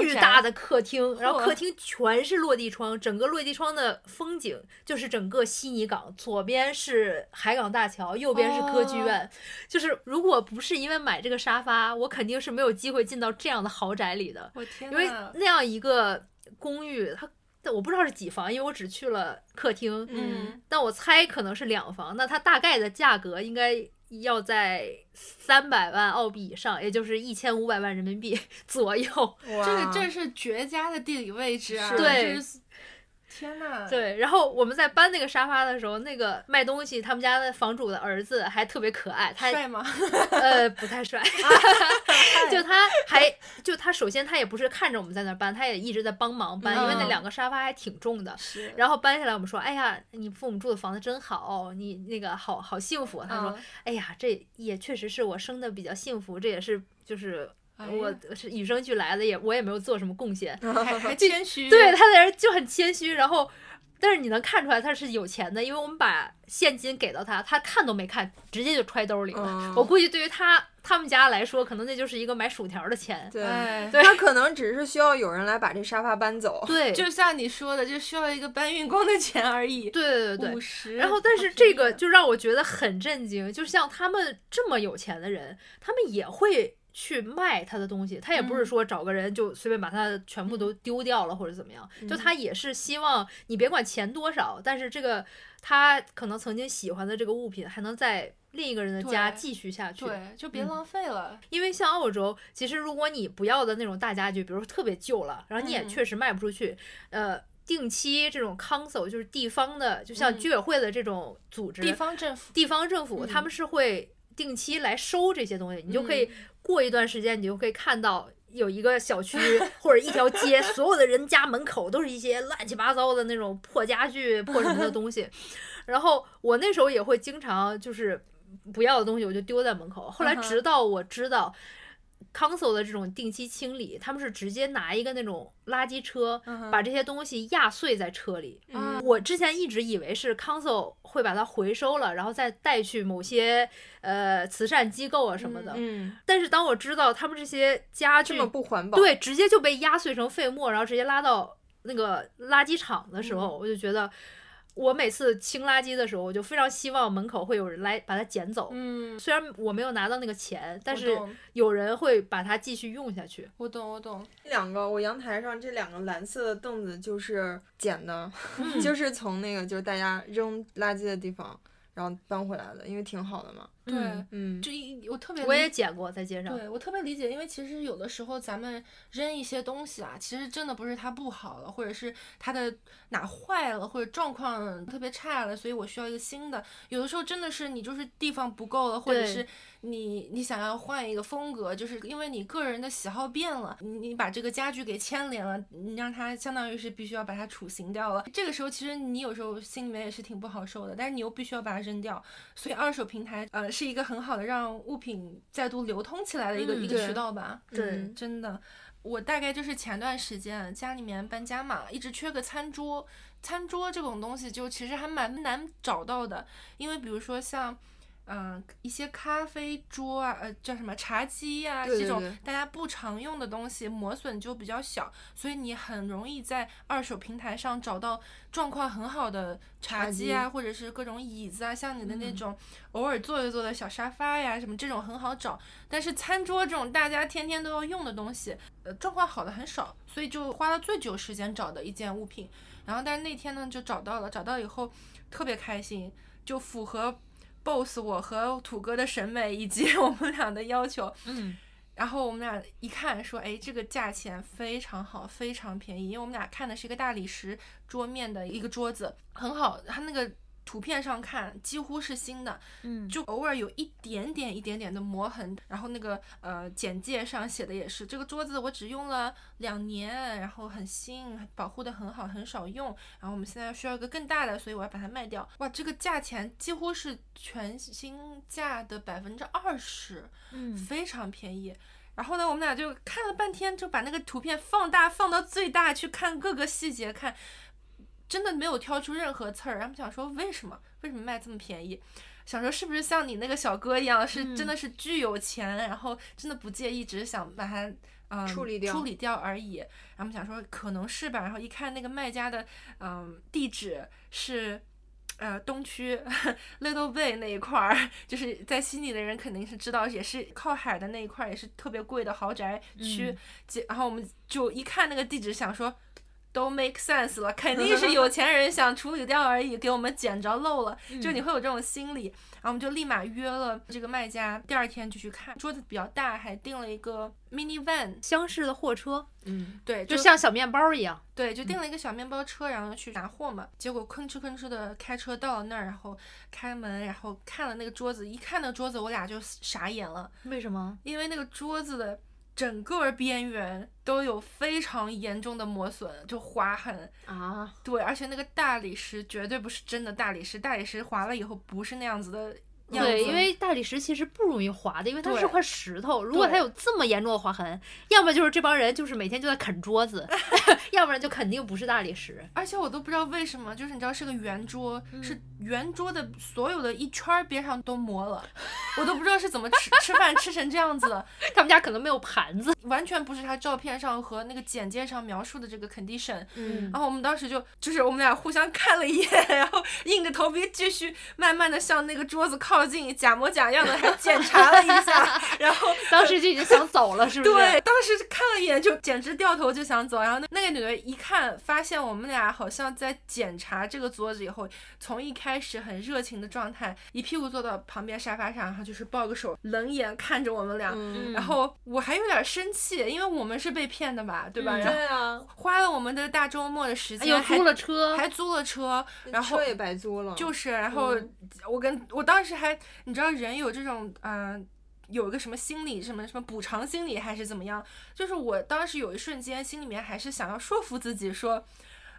巨大的客厅，然后客厅全是落地窗，整个落地窗的风景就是整个悉尼港，左边是海港大桥，右边是歌剧院。就是如果不是因为买这个沙发，我肯定是没有机会进到这样的豪宅里的，我天因为，那样一个公寓，它。但我不知道是几房，因为我只去了客厅，嗯，但我猜可能是两房，那它大概的价格应该要在三百万澳币以上，也就是一千五百万人民币 左右。哇这个这是绝佳的地理位置啊！对这是，天呐，，对，然后我们在搬那个沙发的时候，那个卖东西他们家的房主的儿子还特别可爱，他帅吗？呃不太帅，就他还就他首先他也不是看着我们在那儿搬，他也一直在帮忙搬，因为那嗯两个沙发还挺重的。是，然后搬下来，我们说：“哎呀，你父母住的房子真好，你那个好好幸福。”他说：“嗯哎呀，这也确实是我生的比较幸福，这也是就是我是与生俱来的，也我也没有做什么贡献。还还谦虚，对，他在这就很谦虚，然后。但是你能看出来他是有钱的，因为我们把现金给到他，他看都没看，直接就揣兜里了。嗯我估计对于他他们家来说，可能那就是一个买薯条的钱。对，他可能只是需要有人来把这沙发搬走。对，就像你说的，就需要一个搬运工的钱而已，对对对对五。十。然后，但是这个就让我觉得很震惊，就像他们这么有钱的人，他们也会去卖他的东西，他也不是嗯。说找个人就随便把他全部都丢掉了或者怎么样，就他也是希望你别管钱多少，但是这个他可能曾经喜欢的这个物品还能在另一个人的家继续下去。对，就别嗯浪费了。因为像澳洲，其实如果你不要的那种大家具，比如说特别旧了，然后你也嗯。确实卖不出去，呃，定期这种 council 就是地方的，就像嗯。居委会的这种组织，地方政府，地方政府，嗯。他们是会定期来收这些东西，你就可以嗯过一段时间，你就可以看到。有一个小区或者一条街，所有的人家门口都是一些乱七八糟的那种破家具、破什么的东西。然后我那时候也会经常就是不要的东西，我就丢在门口。后来直到我知道 council 的这种定期清理，他们是直接拿一个那种垃圾车，嗯把这些东西压碎在车里。嗯我之前一直以为是 council 会把它回收了，然后再带去某些呃慈善机构啊什么的。嗯，但是当我知道他们这些家具这么不环保。对直接就被压碎成废末，然后直接拉到那个垃圾场的时嗯候，我就觉得。我每次清垃圾的时候，我就非常希望门口会有人来把它捡走。嗯，虽然我没有拿到那个钱，但是有人会把它继续用下去。我懂，我懂。这两个我阳台上这两个蓝色的凳子就是捡的，嗯 就是从那个就是大家扔垃圾的地方，然后搬回来的，因为挺好的嘛。对，嗯嗯，这一我特别我也理捡过在街上。对我特别理解，因为其实有的时候咱们扔一些东西啊，其实真的不是它不好了，或者是它的哪坏了，或者状况特别差了，所以我需要一个新的。有的时候真的是你就是地方不够了，或者是你你想要换一个风格，就是因为你个人的喜好变了，你你把这个家具给牵连了，你让它相当于是必须要把它处刑掉了。这个时候其实你有时候心里面也是挺不好受的，但是你又必须要把它扔掉。所以二手平台呃是一个很好的让物品再度流通起来的一个、嗯一个渠道吧。对嗯真的，我大概就是前段时间家里面搬家嘛，一直缺个餐桌。餐桌这种东西就其实还蛮难找到的，因为比如说像。嗯，一些咖啡桌啊，呃，叫什么茶几呀、这种对对对大家不常用的东西，磨损就比较小，所以你很容易在二手平台上找到状况很好的茶茶几啊，或者是各种椅子啊，像你的那嗯种偶尔坐一坐的小沙发呀，什么这种很好找。但是餐桌这种大家天天都要用的东西，呃，状况好的很少，所以就花了最久时间找的一件物品。然后，但是那天呢就找到了，找到以后特别开心，就符合 BOSS 我和土哥的审美以及 我们俩的要求。嗯然后我们俩一看说，哎，这个价钱非常好，非常便宜，因为我们俩看的是一个大理石桌面的一个桌子，很好，它那个。图片上看几乎是新的，嗯，就偶尔有一点点、一点点的磨痕。然后那个呃简介上写的也是，这个桌子我只用了两年，然后很新，保护的很好，很少用。然后我们现在需要一个更大的，所以我要把它卖掉。哇，这个价钱几乎是全新价的百分之二十，嗯非常便宜。然后呢，我们俩就看了半天，就把那个图片放大放到最大，去看各个细节，看真的没有挑出任何刺儿。然后想说为什么为什么卖这么便宜？想说是不是像你那个小哥一样，是嗯真的是巨有钱，然后真的不介意，只是想把它嗯处理掉处理掉而已。然后我们想说可能是吧，然后一看那个卖家的嗯地址是。呃，东区 Little Bay 那一块儿，就是在悉尼的人肯定是知道，也是靠海的那一块儿，也是特别贵的豪宅区。嗯然后我们就一看那个地址，想说都 make sense 了，肯定是有钱人想处理掉而已，给我们捡着漏了，就你会有这种心理。然后我们就立马约了这个卖家，第二天就去看，桌子比较大，还订了一个 mini van，厢式的货车，嗯，对，就像小面包一样。对，就订了一个小面包车，然后去拿货嘛。结果吭哧吭哧的开车到了那儿，然后开门，然后看了那个桌子，一看那个桌子，我俩就傻眼了，为什么？因为那个桌子的整个边缘都有非常严重的磨损，就划痕。啊，对，而且那个大理石绝对不是真的大理石，大理石划了以后不是那样子的。对，因为大理石其实不容易划的，因为它是块石头。如果它有这么严重的划痕，要么就是这帮人就是每天就在啃桌子，要不然就肯定不是大理石。而且我都不知道为什么，就是你知道是个圆桌，嗯是圆桌的所有的一圈儿边上都磨了，我都不知道是怎么吃吃饭吃成这样子的，他们家可能没有盘子。完全不是他照片上和那个简介上描述的这个 condition。嗯然后我们当时就就是我们俩互相看了一眼，然后硬着头皮继续慢慢的向那个桌子靠近，假模假样的还检查了一下，然后当时就已经想走了，是不是？对，当时看了一眼就简直掉头就想走，然后那那个女的一看，发现我们俩好像在检查这个桌子以后，从一开始很热情的状态，一屁股坐到旁边沙发上，然后就是抱个手，冷眼看着我们俩。嗯，然后我还有点生气，因为我们是被骗的吧，对吧？嗯然后对啊，花了我们的大周末的时间，还租了车，还租了车，然后车也白租了，就是，然后嗯我跟我当时还，你知道人有这种嗯、有一个什么心理，什么什么补偿心理还是怎么样？就是我当时有一瞬间心里面还是想要说服自己说。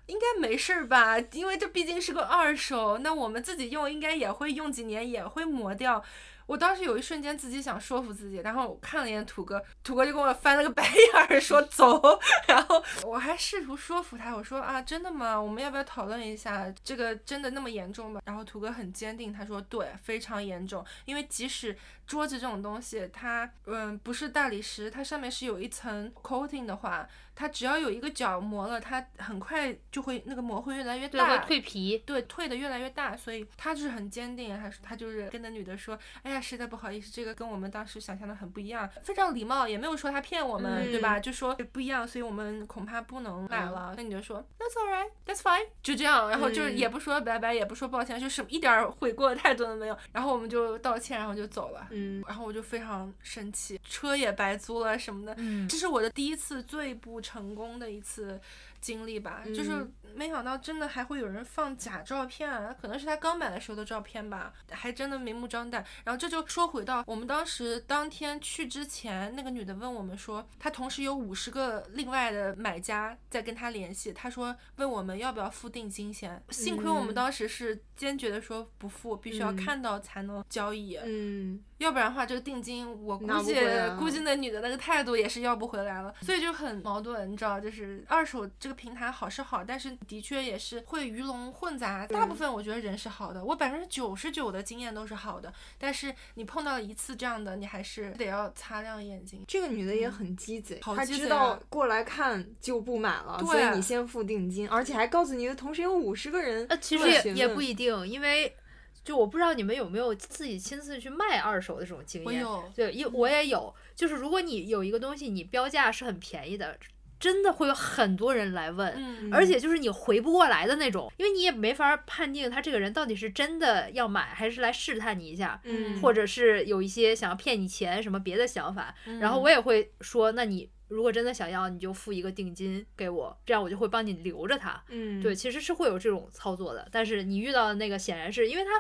应该没事儿吧，因为这毕竟是个二手，那我们自己用应该也会用几年，也会磨掉。我当时有一瞬间自己想说服自己，然后我看了一眼土哥，土哥就跟我翻了个白眼儿说 走，然后我还试图说服他，我说啊真的吗？我们要不要讨论一下这个真的那么严重吗？然后土哥很坚定，他说对，非常严重，因为即使桌子这种东西，它嗯不是大理石，它上面是有一层 coating 的话，它只要有一个角磨了，它很快就会那个膜会越来越大，会大，蜕皮。对，退的越来越大，所以他就是很坚定，他说他就是跟那女的说，哎呀，实在不好意思，这个跟我们当时想象的很不一样，非常礼貌，也没有说他骗我们，对吧？就说不一样，所以我们恐怕不能买了。那女的说，That's alright, that's fine，就这样，然后就是嗯也不说拜拜，也不说抱歉，就是一点儿悔过的态度都没有，然后我们就道歉，然后就走了。嗯，然后我就非常生气，车也白租了什么的，嗯这是我的第一次最不成功的一次经历吧，就是嗯。没想到真的还会有人放假照片啊，可能是他刚买的时候的照片吧，还真的明目张胆。然后这就说回到我们当时当天去之前，那个女的问我们说，她同时有五十个另外的买家在跟她联系，她说问我们要不要付定金先，幸亏我们嗯。当时是坚决的说不付，必须要嗯。看到才能交易。嗯，要不然的话，这个定金我估计估计那女的那个态度也是要不回来了，所以就很矛盾，你知道，就是二手这个平台好是好，但是的确也是会鱼龙混杂。大部分我觉得人是好的，我百分之九十九的经验都是好的，但是你碰到一次这样的，你还是得要擦亮眼睛。这个女的也很鸡贼，好她知道过来看就不买了，对所以你先付定金，而且还告诉你的同时有五十个人呃，其实也也不一定，因为就我不知道你们有没有自己亲自去卖二手的这种经验。我有，对，因为我也有，就是如果你有一个东西，你标价是很便宜的，真的会有很多人来问，嗯而且就是你回不过来的那种，因为你也没法判定他这个人到底是真的要买，还是来试探你一下，嗯或者是有一些想要骗你钱什么别的想法。嗯然后我也会说，那你如果真的想要，你就付一个定金给我，这样我就会帮你留着它。嗯对，其实是会有这种操作的，但是你遇到的那个显然是因为他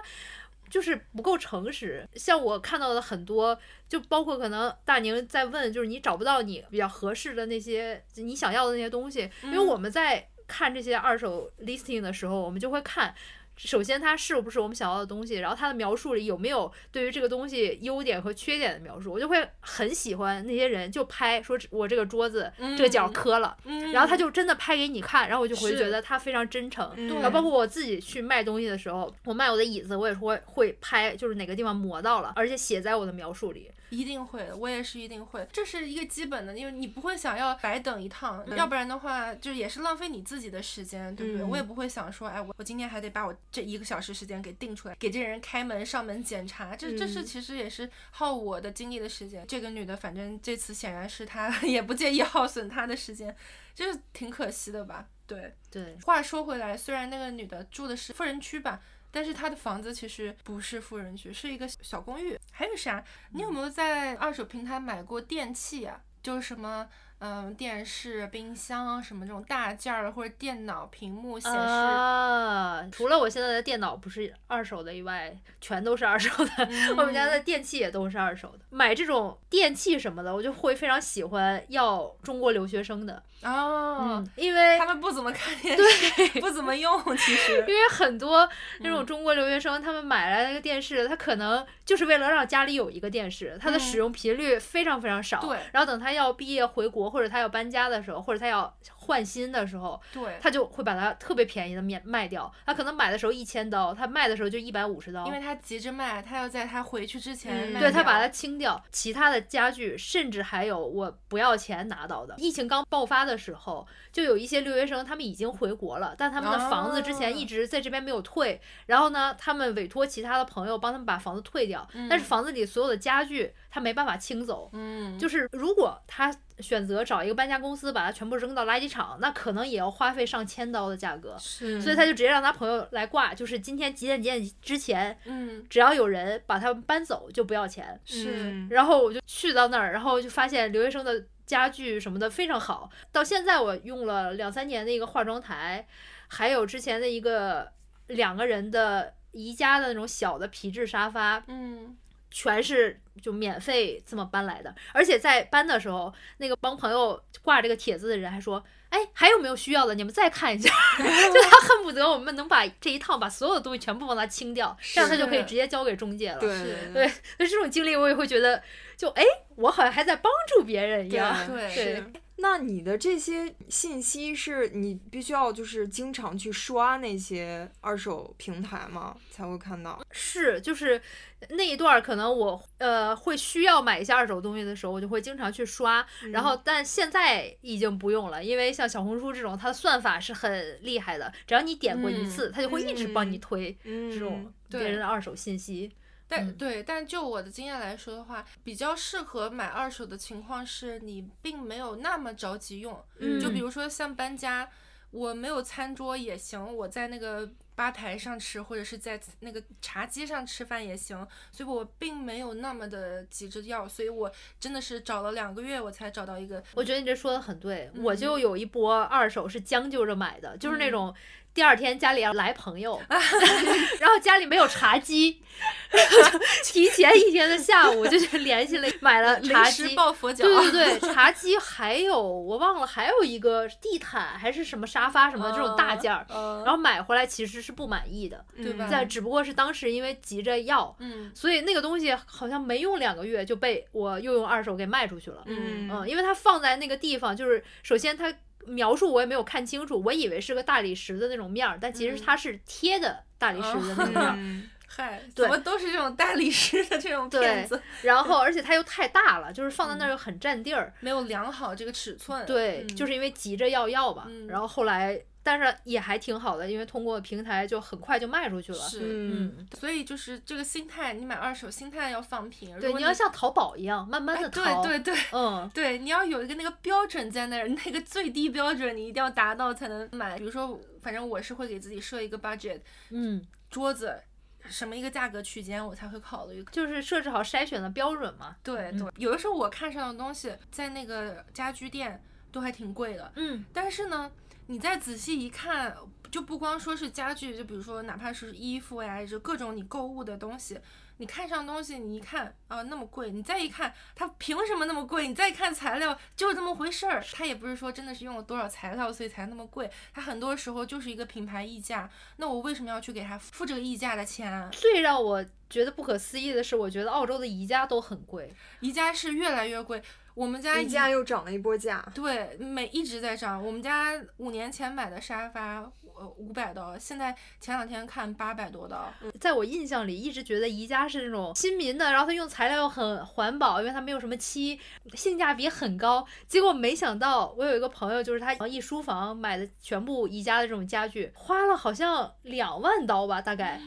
就是不够诚实。像我看到的很多，就包括可能大宁在问，就是你找不到你比较合适的那些你想要的那些东西，因为嗯我们在看这些二手 listing 的时候，我们就会看。首先，它是不是我们想要的东西？然后它的描述里有没有对于这个东西优点和缺点的描述？我就会很喜欢那些人就拍说我这个桌子这个角嗯磕了，嗯然后他就真的拍给你看，然后我就会觉得他非常真诚。嗯然后包括我自己去卖东西的时候，我卖我的椅子，我也是会会拍，就是哪个地方磨到了，而且写在我的描述里。一定会的，我也是一定会，这是一个基本的，因为你不会想要白等一趟，嗯要不然的话就也是浪费你自己的时间，对不对？嗯我也不会想说，哎，我我今天还得把我这一个小时时间给定出来，给这人开门上门检查，这这是嗯其实也是耗我的精力的时间。这个女的，反正这次显然是她 也不介意耗损她的时间，就是挺可惜的吧？对。对，话说回来，虽然那个女的住的是富人区吧，但是他的房子其实不是富人区，是一个小公寓。还有啥？你有没有在二手平台买过电器啊？就是什么，嗯，电视、冰箱什么这种大件儿的，或者电脑屏幕显示。啊，除了我现在的电脑不是二手的以外，全都是二手的。我们家的电器也都是二手的。买这种电器什么的，我就会非常喜欢要中国留学生的，哦，嗯，因为他们不怎么看电视，不怎么用，其实。因为很多那嗯种中国留学生，他们买来那个电视，他可能就是为了让家里有一个电视，他的使用频率非常非常少。嗯对然后等他要毕业回国，或者他要搬家的时候，或者他要换新的时候，对，他就会把它特别便宜的面卖掉。他可能买的时候一千刀，他卖的时候就一百五十刀。因为他急着卖，他要在他回去之前嗯对他把它清掉，其他的家具甚至还有我不要钱拿到的。疫情刚爆发的时候，就有一些留学生他们已经回国了，但他们的房子之前哦一直在这边没有退，然后呢，他们委托其他的朋友帮他们把房子退掉，但是嗯房子里所有的家具他没办法清走。嗯，就是如果他选择找一个搬家公司把它全部扔到垃圾场，那可能也要花费上千刀的价格。是所以他就直接让他朋友来挂，就是今天几点几点之前，嗯只要有人把它们搬走就不要钱。是嗯然后我就去到那儿，然后就发现留学生的家具什么的非常好。到现在我用了两三年的一个化妆台，还有之前的一个两个人的宜家的那种小的皮质沙发，嗯全是就免费这么搬来的。而且在搬的时候，那个帮朋友挂这个帖子的人还说。哎，还有没有需要的？你们再看一下。就他恨不得我们能把这一趟把所有的东西全部帮他清掉，这样他就可以直接交给中介了。对是对，那这种经历我也会觉得，就哎，我好像还在帮助别人一样。对。那你的这些信息是你必须要就是经常去刷那些二手平台吗？才会看到？是，就是那一段可能我呃会需要买一些二手东西的时候，我就会经常去刷。然后，但现在已经不用了，因为像小红书这种，它的算法是很厉害的，只要你点过一次，它就会一直帮你推嗯，这种别人的二手信息。嗯但对，但就我的经验来说的话，比较适合买二手的情况是你并没有那么着急用。嗯就比如说像搬家，我没有餐桌也行，我在那个吧台上吃，或者是在那个茶几上吃饭也行，所以我并没有那么的急着要，所以我真的是找了两个月我才找到一个。我觉得你这说的很对，我嗯就有一波二手是将就着买的，就是那嗯种第二天家里要来朋友，然后家里没有茶几，提前一天的下午就去联系了买了茶几。抱佛脚，对对对，茶几还有我忘了，还有一个地毯还是什么沙发什么的这种大件儿，嗯，然后买回来其实是不满意的，对吧？在只不过是当时因为急着要，嗯。所以那个东西好像没用两个月就被我又用二手给卖出去了。嗯。嗯，因为它放在那个地方，就是首先它描述我也没有看清楚，我以为是个大理石的那种面儿，但其实嗯它是贴的大理石的那种面儿。嗯嗨，对怎么都是这种大理石的这种片子，然后而且它又太大了，就是放在那儿又很占地儿。没有量好这个尺寸。对，嗯就是因为急着要要吧。嗯然后后来但是也还挺好的，因为通过平台就很快就卖出去了。是，嗯，所以就是这个心态，你买二手心态要放平。如对，你要像淘宝一样，慢慢哎的淘。对对对。嗯，对，你要有一个那个标准在那儿，那个最低标准你一定要达到才能买。比如说，反正我是会给自己设一个 budget，嗯，桌子什么一个价格区间我才会考虑。就是设置好筛选的标准嘛。对对，有的时候我看上的东西在那个家居店都还挺贵的，嗯，但是呢，你再仔细一看，就不光说是家具，就比如说哪怕是衣服呀，就各种你购物的东西。你看上东西，你一看啊那么贵，你再一看它凭什么那么贵？你再一看材料就是这么回事儿，它也不是说真的是用了多少材料所以才那么贵，它很多时候就是一个品牌溢价。那我为什么要去给它付这个溢价的钱啊？最让我觉得不可思议的是，我觉得澳洲的宜家都很贵。宜家是越来越贵，我们家宜家又涨了一波价。对，每一直在涨。我们家五年前买的沙发，呃，五百刀，现在前两天看八百多刀。在我印象里，一直觉得宜家是那种亲民的，然后它用材料又很环保，因为它没有什么漆，性价比很高。结果没想到，我有一个朋友，就是他一书房买的全部宜家的这种家具，花了好像两万刀吧，大概。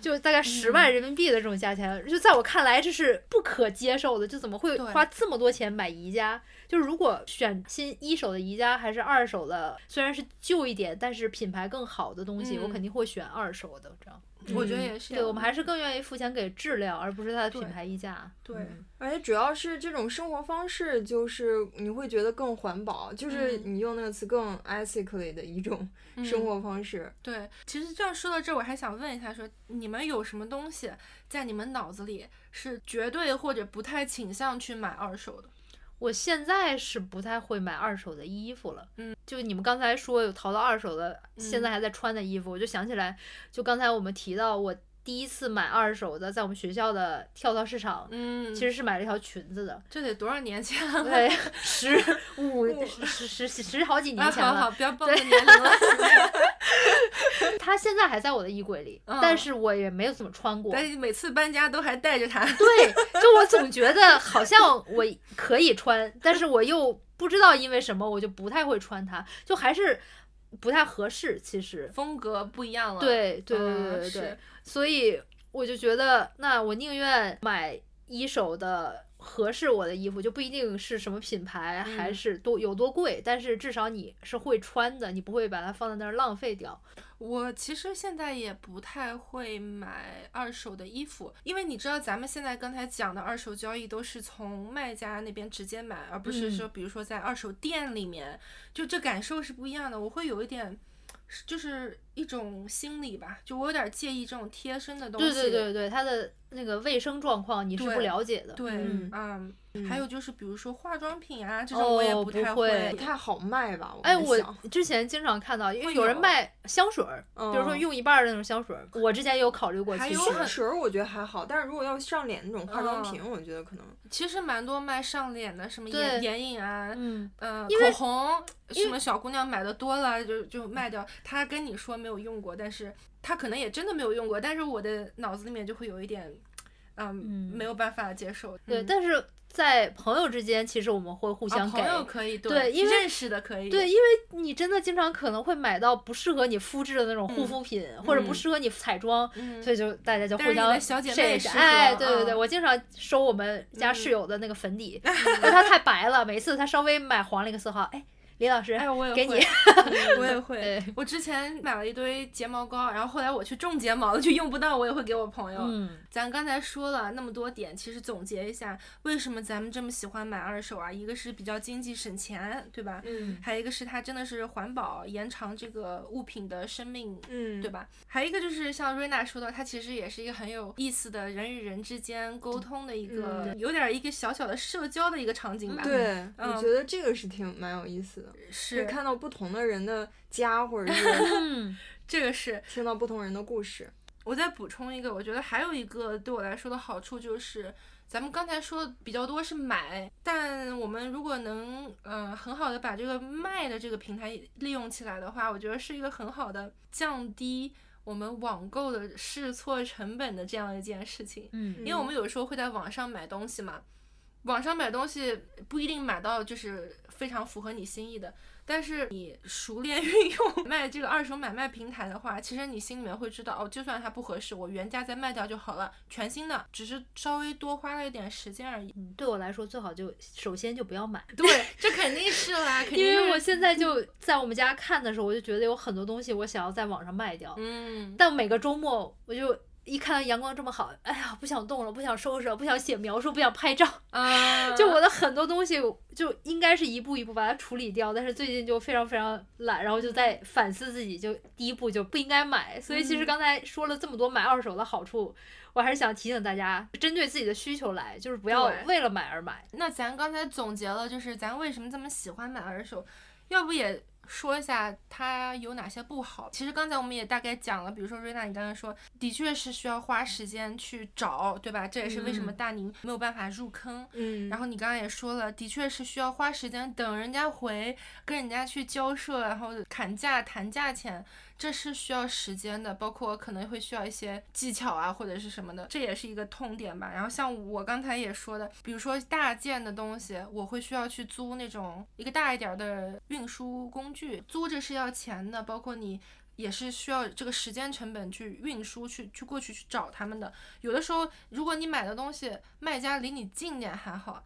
就大概十万人民币的这种价钱，就在我看来这是不可接受的。就怎么会花这么多钱买宜家？就是如果选新一手的宜家还是二手的，虽然是旧一点，但是品牌更好的东西，我嗯肯定会选二手的。这样，我觉得也是。对我们还是更愿意付钱给质量，而不是它的品牌溢价。对嗯而且主要是这种生活方式，就是你会觉得更环保，就是嗯你用那个词更 ethically 的一种 嗯生活方式。对，其实这样说到这儿，我还想问一下说，你们有什么东西在你们脑子里是绝对或者不太倾向去买二手的？我现在是不太会买二手的衣服了。嗯，就你们刚才说有淘到二手的，现在嗯还在穿的衣服，我就想起来，就刚才我们提到我第一次买二手的，在我们学校的跳蚤市场，嗯，其实是买了一条裙子的。这得多少年前了？对，十 五十十十十好几啊，年前了。好好，不要暴露年龄了。它现在还在我的衣柜里，嗯但是我也没有怎么穿过。但是每次搬家都还带着它。对，就我总觉得好像我可以穿，但是我又不知道因为什么，我就不太会穿它，就还是不太合适。其实，风格不一样了。对对对嗯对对所以我就觉得，那我宁愿买一手的。合适我的衣服就不一定是什么品牌，还嗯是多有多贵，但是至少你是会穿的，你不会把它放在那儿浪费掉。我其实现在也不太会买二手的衣服，因为你知道咱们现在刚才讲的二手交易都是从卖家那边直接买，而不是说嗯比如说在二手店里面，就这感受是不一样的。我会有一点，就是一种心理吧，就我有点介意这种贴身的东西。对对对对，它的那个卫生状况你是不了解的。对，嗯嗯，嗯还有就是比如说化妆品啊这种，我也哦不太不会不太好卖吧？哎，我之前经常看到，因为有人卖香水儿，比如说嗯用一半儿的那种香水儿，我之前也有考虑过。其实还有很水儿我觉得还好，但是如果要上脸那种化妆嗯品，我觉得可能其实蛮多卖上脸的，什么眼眼影啊，嗯，呃，口红，什么小姑娘买的多了就就卖掉。她跟你说没有用过，但是他可能也真的没有用过，但是我的脑子里面就会有一点，嗯，嗯没有办法接受。对，嗯但是在朋友之间，其实我们会互啊相给。朋友可以对因为认识的可以，对，因为你真的经常可能会买到不适合你肤质的那种护嗯肤品，或者不嗯适合你彩妆，嗯，所以就大家就互相哎，对对对，嗯我经常收我们家室嗯友的那个粉底，因为它太白了，每次它稍微买黄了一个色号，哎，李老师，哎，我也给会你，我也会对。我之前买了一堆睫毛膏，然后后来我去种睫毛了，就用不到，我也会给我朋友。嗯，咱刚才说了那么多点，其实总结一下，为什么咱们这么喜欢买二手啊？一个是比较经济省钱，对吧？嗯还有一个是它真的是环保，延长这个物品的生命，嗯对吧？还有一个就是像瑞娜说的，它其实也是一个很有意思的人与人之间沟通的一个，嗯有点儿一个小小的社交的一个场景吧。，对，嗯我觉得这个是挺蛮有意思的，是看到不同的人的家，或者 这个是。听到不同人的故事。我再补充一个，我觉得还有一个对我来说的好处就是，咱们刚才说的比较多是买，但我们如果能呃很好的把这个卖的这个平台利用起来的话，我觉得是一个很好的降低我们网购的试错成本的这样一件事情。嗯，因为我们有时候会在网上买东西嘛，网上买东西不一定买到就是非常符合你心意的。但是你熟练运用卖这个二手买卖平台的话，其实你心里面会知道，哦，就算它不合适，我原价再卖掉就好了，全新的，只是稍微多花了一点时间而已。嗯，对我来说，最好就首先就不要买。对，这肯定是啦，肯定因为我现在就在我们家看的时候，我就觉得有很多东西我想要在网上卖掉，嗯，但每个周末我就一看到阳光这么好，哎呀，不想动了，不想收拾了，不想写描述，不想拍照，啊，就我的很多东西就应该是一步一步把它处理掉，但是最近就非常非常懒，然后就在反思自己，就第一步就不应该买。所以其实嗯刚才说了这么多买二手的好处，我还是想提醒大家，针对自己的需求来，就是不要为了买而买。那咱刚才总结了，就是咱为什么这么喜欢买二手，要不也说一下它有哪些不好？其实刚才我们也大概讲了，比如说瑞娜，你刚才说，的确是需要花时间去找，对吧？这也是为什么嗯大宁没有办法入坑。嗯，然后你刚刚也说了，的确是需要花时间等人家回，跟人家去交涉，然后砍价谈价钱，这是需要时间的，包括可能会需要一些技巧啊或者是什么的，这也是一个痛点吧。然后像我刚才也说的，比如说大件的东西，我会需要去租那种一个大一点的运输工具，租着是要钱的，包括你。也是需要这个时间成本去运输，去去过去去找他们的。有的时候，如果你买的东西卖家离你近点还好，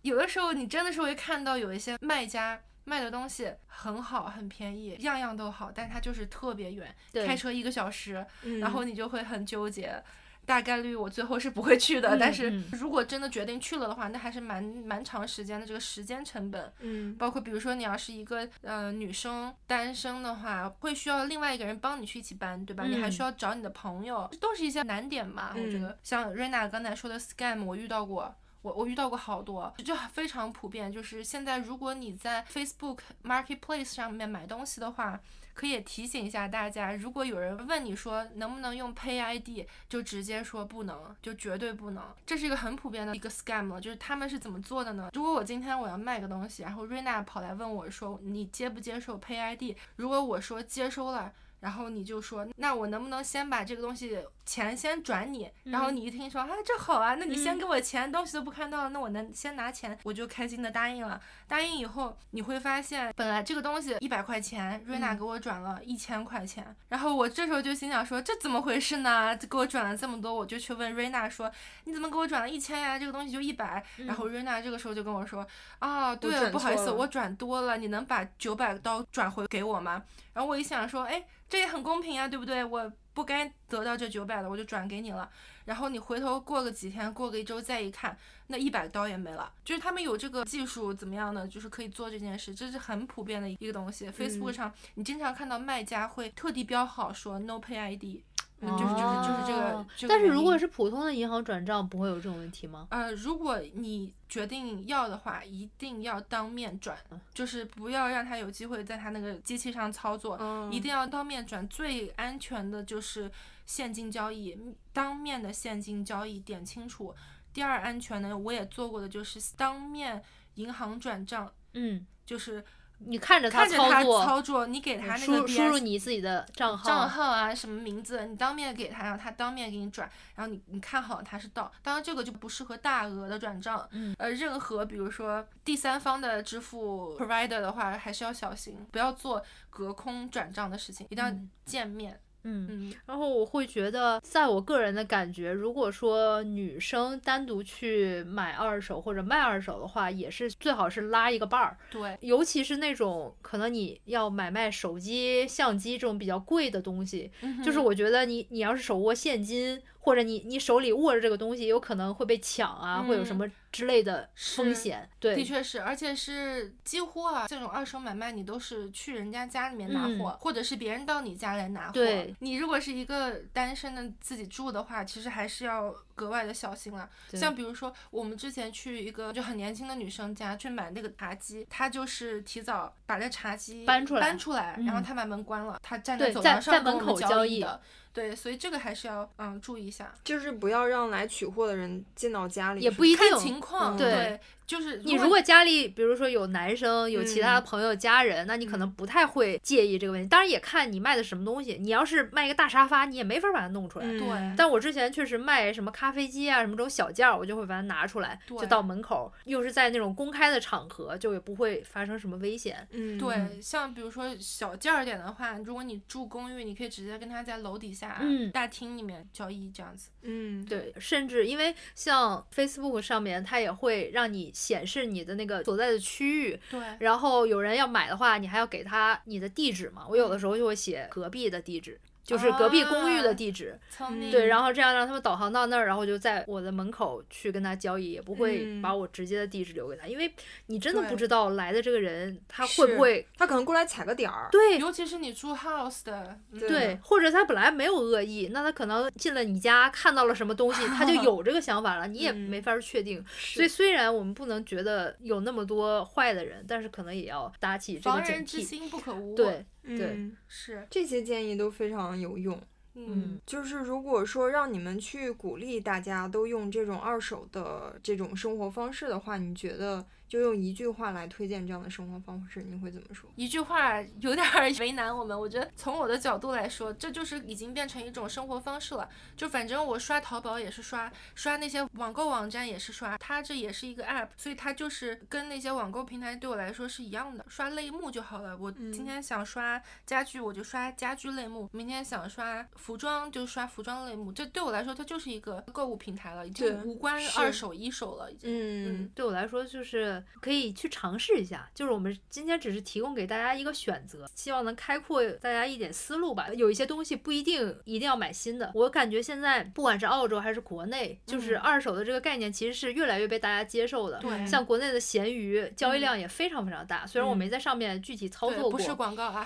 有的时候你真的是会看到有一些卖家卖的东西很好，很便宜，样样都好，但是它就是特别远，开车一个小时，嗯然后你就会很纠结。大概率我最后是不会去的，嗯但是嗯如果真的决定去了的话，那还是蛮蛮长时间的这个时间成本。嗯包括比如说你要是一个呃女生单身的话，会需要另外一个人帮你去一起搬，对吧？你还嗯需要找你的朋友，这都是一些难点嘛？我觉嗯得像瑞娜刚才说的 scam，我遇到过。我我遇到过好多，就非常普遍。就是现在，如果你在 Facebook Marketplace 上面买东西的话，可以提醒一下大家，如果有人问你说能不能用 Pay ID，就直接说不能，就绝对不能。这是一个很普遍的一个 scam 了，就是他们是怎么做的呢？如果我今天我要卖个东西，然后瑞娜跑来问我说你接不接受 Pay ID，如果我说接收了。然后你就说，那我能不能先把这个东西钱先转你？然后你一听说，啊，这好啊，那你先嗯给我钱，东西都不看到了，那我能先拿钱，我就开心的答应了。答应以后，你会发现，本来这个东西一百块钱，瑞娜嗯给我转了一千块钱，然后我这时候就心想说，这怎么回事呢？给我转了这么多，我就去问瑞娜说，你怎么给我转了一千呀？这个东西就一百。然后瑞娜这个时候就跟我说，啊，对了，不好意思，我转多了，你能把九百刀转回给我吗？然后我一想说，哎，这也很公平呀，对不对？我不该得到这九百的，我就转给你了。然后你回头过个几天，过个一周再一看，那一百刀也没了。就是他们有这个技术怎么样呢？就是可以做这件事，这是很普遍的一个东西。Facebook 上你经常看到卖家会特地标好说 No Pay ID，嗯，就是就是就是这个哦。这个但是如果是普通的银行转账，不会有这种问题吗？呃，如果你决定要的话，一定要当面转，就是不要让他有机会在他那个机器上操作，嗯一定要当面转。最安全的就是现金交易，当面的现金交易点清楚。第二安全呢，我也做过的就是当面银行转账，嗯，就是你看着他操作，操作，你给他那输个入输入你自己的账号，账号啊，什么名字，你当面给他，然后他当面给你转，然后你你看好他是到，当然这个就不适合大额的转账，嗯，呃，任何比如说第三方的支付 provider 的话，还是要小心，不要做隔空转账的事情，一定要嗯见面，嗯。嗯然后我会觉得，在我个人的感觉，如果说女生单独去买二手或者卖二手的话，也是最好是拉一个伴儿，对，尤其是那种可能你要买卖手机、相机这种比较贵的东西，就是嗯我觉得你你要是手握现金，或者你你手里握着这个东西，有可能会被抢啊，会有什嗯么之类的风险。对。的，确是，而且是几乎啊，这种二手买卖你都是去人家家里面拿货，嗯或者是别人到你家来拿货。对你如果是一个单身的自己住的话，其实还是要格外的小心了。像比如说，我们之前去一个就很年轻的女生家去买那个茶几，她就是提早把那茶几搬出来搬出来，然后嗯她把门关了，她站在走廊上门跟我们交口交易的。对，所以这个还是要嗯注意一下，就是不要让来取货的人进到家里，也不一看定情况。嗯对，就是你如果家里比如说有男生，有其他朋友、家人，那你可能不太会介意这个问题。当然也看你卖的什么东西，你要是卖一个大沙发，你也没法把它弄出来。嗯对但我之前确实卖什么咖咖啡机啊什么这种小件儿，我就会把它拿出来，就到门口，又是在那种公开的场合，就也不会发生什么危险。嗯，对，像比如说小件儿点的话，如果你住公寓，你可以直接跟他在楼底下、嗯大厅里面交易这样子。嗯，对，甚至因为像 Facebook 上面，它也会让你显示你的那个所在的区域，对，然后有人要买的话，你还要给他你的地址嘛。我有的时候就会写隔壁的地址，就是隔壁公寓的啊地址。聪明。对，然后这样让他们导航到那儿，然后就在我的门口去跟他交易，也不会嗯把我直接的地址留给他，因为你真的不知道来的这个人他会不会他可能过来踩个点儿。对尤其是你住 house 的，嗯对对，或者他本来没有恶意，那他可能进了你家看到了什么东西，他就有这个想法了，你也嗯没法儿确定。是所以虽然我们不能觉得有那么多坏的人，但是可能也要打起这个警防人之惕。心不可无。，对，对嗯是，这些建议都非常有用。嗯，就是如果说让你们去鼓励大家都用这种二手的这种生活方式的话，你觉得就用一句话来推荐这样的生活方式，你会怎么说？一句话有点儿 为难我们。我觉得从我的角度来说，这就是已经变成一种生活方式了。就反正我刷淘宝也是刷，刷那些网购网站也是刷，它这也是一个 app，所以它就是跟那些网购平台对我来说是一样的，刷类目就好了。我今天想刷家具，我就刷家居类目；明天想刷服装就刷服装类目。这对我来说，它就是一个购物平台了，已经对无关是二手一手了，已经。嗯对我来说，就是可以去尝试一下。就是我们今天只是提供给大家一个选择，希望能开阔大家一点思路吧。有一些东西不一定一定要买新的。我感觉现在不管是澳洲还是国内，就是嗯二手的这个概念其实是越来越被大家接受的。对像国内的闲鱼交易量也非常非常大，虽然我没在上面具体操，作过，不是广告啊。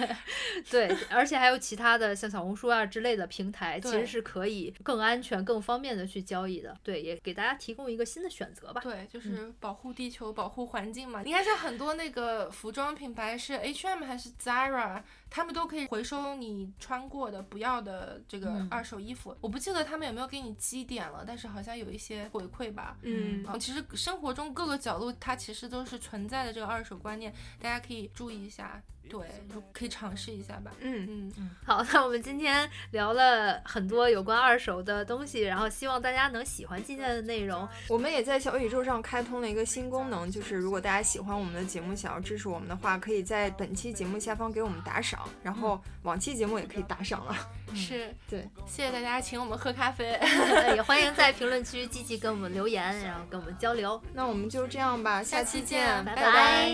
对，而且还有其他的像小红书啊之类的平台，其实是可以更安全、更方便的去交易的。对，也给大家提供一个新的选择吧。对，就是保护地球、保护环境嘛。你看，像很多那个服装品牌是 H&M 还是 Zara，他们都可以回收你穿过的不要的这个嗯二手衣服。我不记得他们有没有给你积点了，但是好像有一些回馈吧。嗯嗯，其实生活中各个角落它其实都是存在的这个二手观念，大家可以注意一下，对，就可以尝试一下吧。嗯，嗯嗯，好，那我们今天聊了很多有关二手的东西，然后希望大家能喜欢今天的内容。我们也在小宇宙上开通了一个新功能，就是如果大家喜欢我们的节目，想要支持我们的话，可以在本期节目下方给我们打赏，然后往期节目也可以打赏了。是，对，谢谢大家请我们喝咖啡。也欢迎在评论区积极跟我们留言，然后跟我们交流。那我们就这样吧，下下期期见，见拜拜拜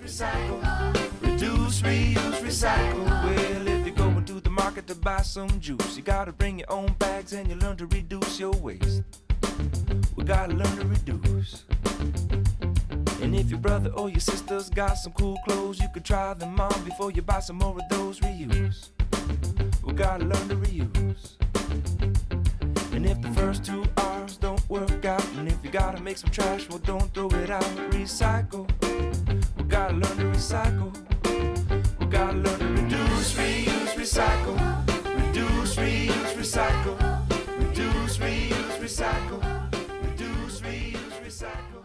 recycle. Reduce, reuse, recycle. Well, if you're going to the market to buy some juice, you gotta bring your own bags and you learn to reduce your waste. We gotta learn to reduce. And if your brother or your sister's got some cool clothes, you could try them on before you buy some more of those reuse. We gotta learn to reuse. And if the first two R's don't work out, and if you gotta make some trash, well, don't throw it out. Recycle. We gotta learn to recycle. Reduce, reuse, recycle. Reduce, reuse, recycle. Reduce, reuse, recycle. Reduce, reuse, recycle.